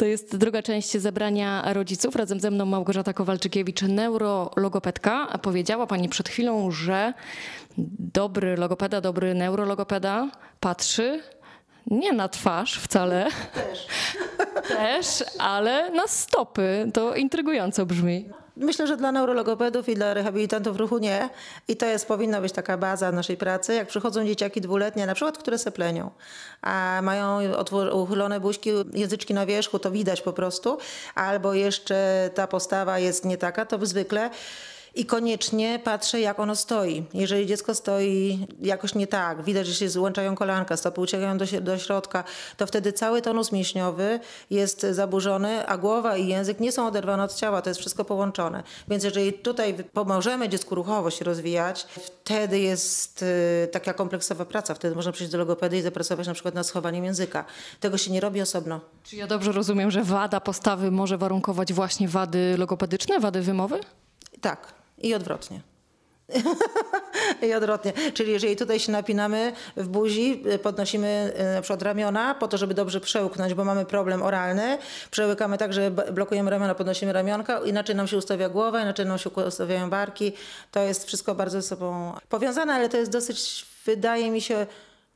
To jest druga część zebrania rodziców. Razem ze mną Małgorzata Kowalczykiewicz, neurologopedka. Powiedziała Pani przed chwilą, że dobry logopeda, dobry neurologopeda patrzy nie na twarz wcale. Też. Też, ale na stopy. To intrygująco brzmi. Myślę, że dla neurologopedów i dla rehabilitantów ruchu nie. I to jest, powinna być taka baza naszej pracy. Jak przychodzą dzieciaki dwuletnie, na przykład, które seplenią, a mają uchylone buźki, języczki na wierzchu, to widać po prostu. Albo jeszcze ta postawa jest nie taka, to zwykle i koniecznie patrzę, jak ono stoi. Jeżeli dziecko stoi jakoś nie tak, widać, że się złączają kolanka, stopy uciekają do, do środka, to wtedy cały tonus mięśniowy jest zaburzony, a głowa i język nie są oderwane od ciała, to jest wszystko połączone. Więc jeżeli tutaj pomożemy dziecku ruchowo się rozwijać, wtedy jest y, taka kompleksowa praca. Wtedy można przyjść do logopedy i zapracować na przykład nad schowaniem języka. Tego się nie robi osobno. Czy ja dobrze rozumiem, że wada postawy może warunkować właśnie wady logopedyczne, wady wymowy? Tak. I odwrotnie. I odwrotnie. Czyli jeżeli tutaj się napinamy w buzi, podnosimy na przykład ramiona po to, żeby dobrze przełknąć, bo mamy problem oralny, przełykamy tak, że blokujemy ramiona, podnosimy ramionka, inaczej nam się ustawia głowa, inaczej nam się ustawiają barki. To jest wszystko bardzo ze sobą powiązane, ale to jest dosyć, wydaje mi się,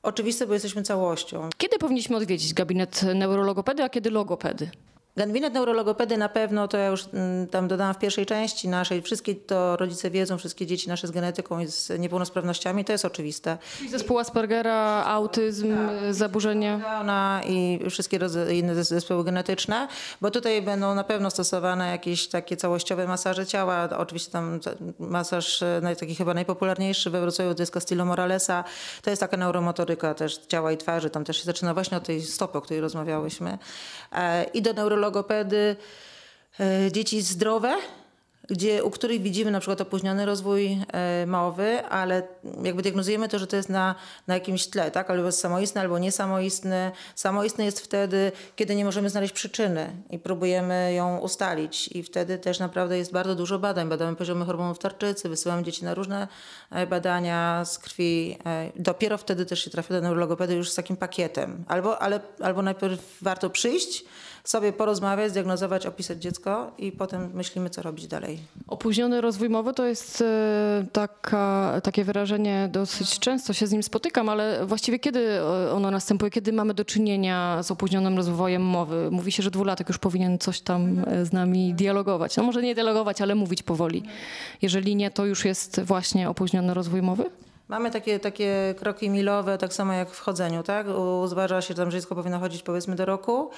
oczywiste, bo jesteśmy całością. Kiedy powinniśmy odwiedzić gabinet neurologopedy, a kiedy logopedy? Gabinet neurologopedy na pewno, to ja już tam dodałam w pierwszej części naszej, wszystkie to rodzice wiedzą, wszystkie dzieci nasze z genetyką i z niepełnosprawnościami, to jest oczywiste. Czyli zespół Aspergera, autyzm, tak. zaburzenia? Downa i wszystkie inne zespoły genetyczne, bo tutaj będą na pewno stosowane jakieś takie całościowe masaże ciała, oczywiście tam masaż taki chyba najpopularniejszy we Wrocławiu to jest Castillo Moralesa, to jest taka neuromotoryka też ciała i twarzy, tam też się zaczyna właśnie od tej stopy, o której rozmawiałyśmy. I do neurologii logopedy dzieci zdrowe, gdzie, u których widzimy na przykład opóźniony rozwój e, mowy, ale jakby diagnozujemy to, że to jest na, na jakimś tle, tak? albo jest samoistny, albo niesamoistny. Samoistny jest wtedy, kiedy nie możemy znaleźć przyczyny i próbujemy ją ustalić i wtedy też naprawdę jest bardzo dużo badań. Badamy poziomy hormonów tarczycy, wysyłamy dzieci na różne e, badania z krwi. E, dopiero wtedy też się trafia do neurologopedy już z takim pakietem. Albo, ale, albo najpierw warto przyjść, sobie porozmawiać, zdiagnozować, opisać dziecko i potem myślimy, co robić dalej. Opóźniony rozwój mowy to jest e, taka, takie wyrażenie, dosyć często się z nim spotykam, ale właściwie kiedy ono następuje, kiedy mamy do czynienia z opóźnionym rozwojem mowy? Mówi się, że dwulatek już powinien coś tam e, z nami dialogować. No może nie dialogować, ale mówić powoli. Jeżeli nie, to już jest właśnie opóźniony rozwój mowy? Mamy takie, takie kroki milowe, tak samo jak w chodzeniu, tak? Uważa się, że tam dziecko powinno chodzić powiedzmy do roku,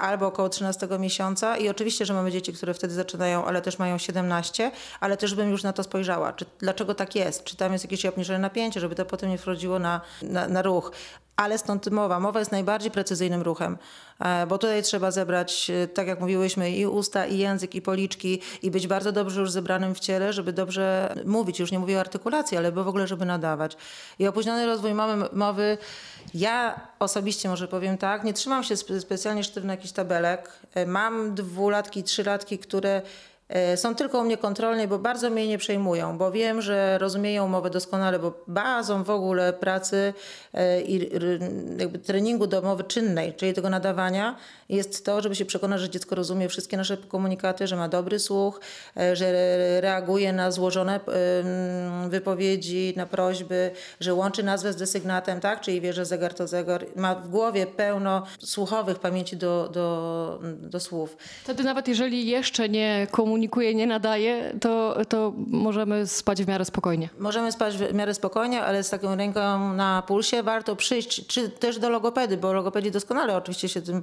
albo około 13 miesiąca i oczywiście, że mamy dzieci, które wtedy zaczynają, ale też mają 17, ale też bym już na to spojrzała, czy, dlaczego tak jest, czy tam jest jakieś obniżone napięcie, żeby to potem nie wchodziło na, na, na ruch. Ale stąd mowa. Mowa jest najbardziej precyzyjnym ruchem, e, bo tutaj trzeba zebrać, e, tak jak mówiłyśmy, i usta, i język, i policzki, i być bardzo dobrze już zebranym w ciele, żeby dobrze mówić. Już nie mówię o artykulacji, ale w ogóle, żeby nadawać. I opóźniony rozwój mowy, mowy ja osobiście może powiem tak, nie trzymam się specjalnie sztywno jakichś tabelek. E, mam dwulatki, trzylatki, które są tylko u mnie kontrolnie, bo bardzo mnie nie przejmują, bo wiem, że rozumieją mowę doskonale, bo bazą w ogóle pracy i jakby treningu do mowy czynnej, czyli tego nadawania, jest to, żeby się przekonać, że dziecko rozumie wszystkie nasze komunikaty, że ma dobry słuch, że reaguje na złożone wypowiedzi, na prośby, że łączy nazwę z desygnatem, tak? czyli wie, że zegar to zegar. Ma w głowie pełno słuchowych pamięci do, do, do słów. Wtedy nawet jeżeli jeszcze nie komunikuje, nie nadaje, to, to możemy spać w miarę spokojnie. Możemy spać w miarę spokojnie, ale z taką ręką na pulsie warto przyjść, czy też do logopedy, bo logopedzi doskonale oczywiście się tym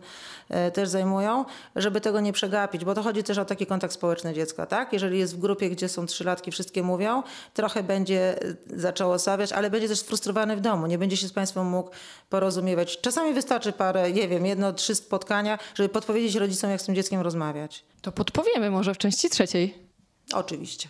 też zajmują, żeby tego nie przegapić, bo to chodzi też o taki kontakt społeczny dziecka, tak? Jeżeli jest w grupie, gdzie są trzylatki, wszystkie mówią, trochę będzie zaczęło stawiać, ale będzie też sfrustrowany w domu, nie będzie się z Państwem mógł porozumiewać. Czasami wystarczy parę, nie wiem, jedno, trzy spotkania, żeby podpowiedzieć rodzicom, jak z tym dzieckiem rozmawiać. To podpowiemy może w części trzeciej. Oczywiście.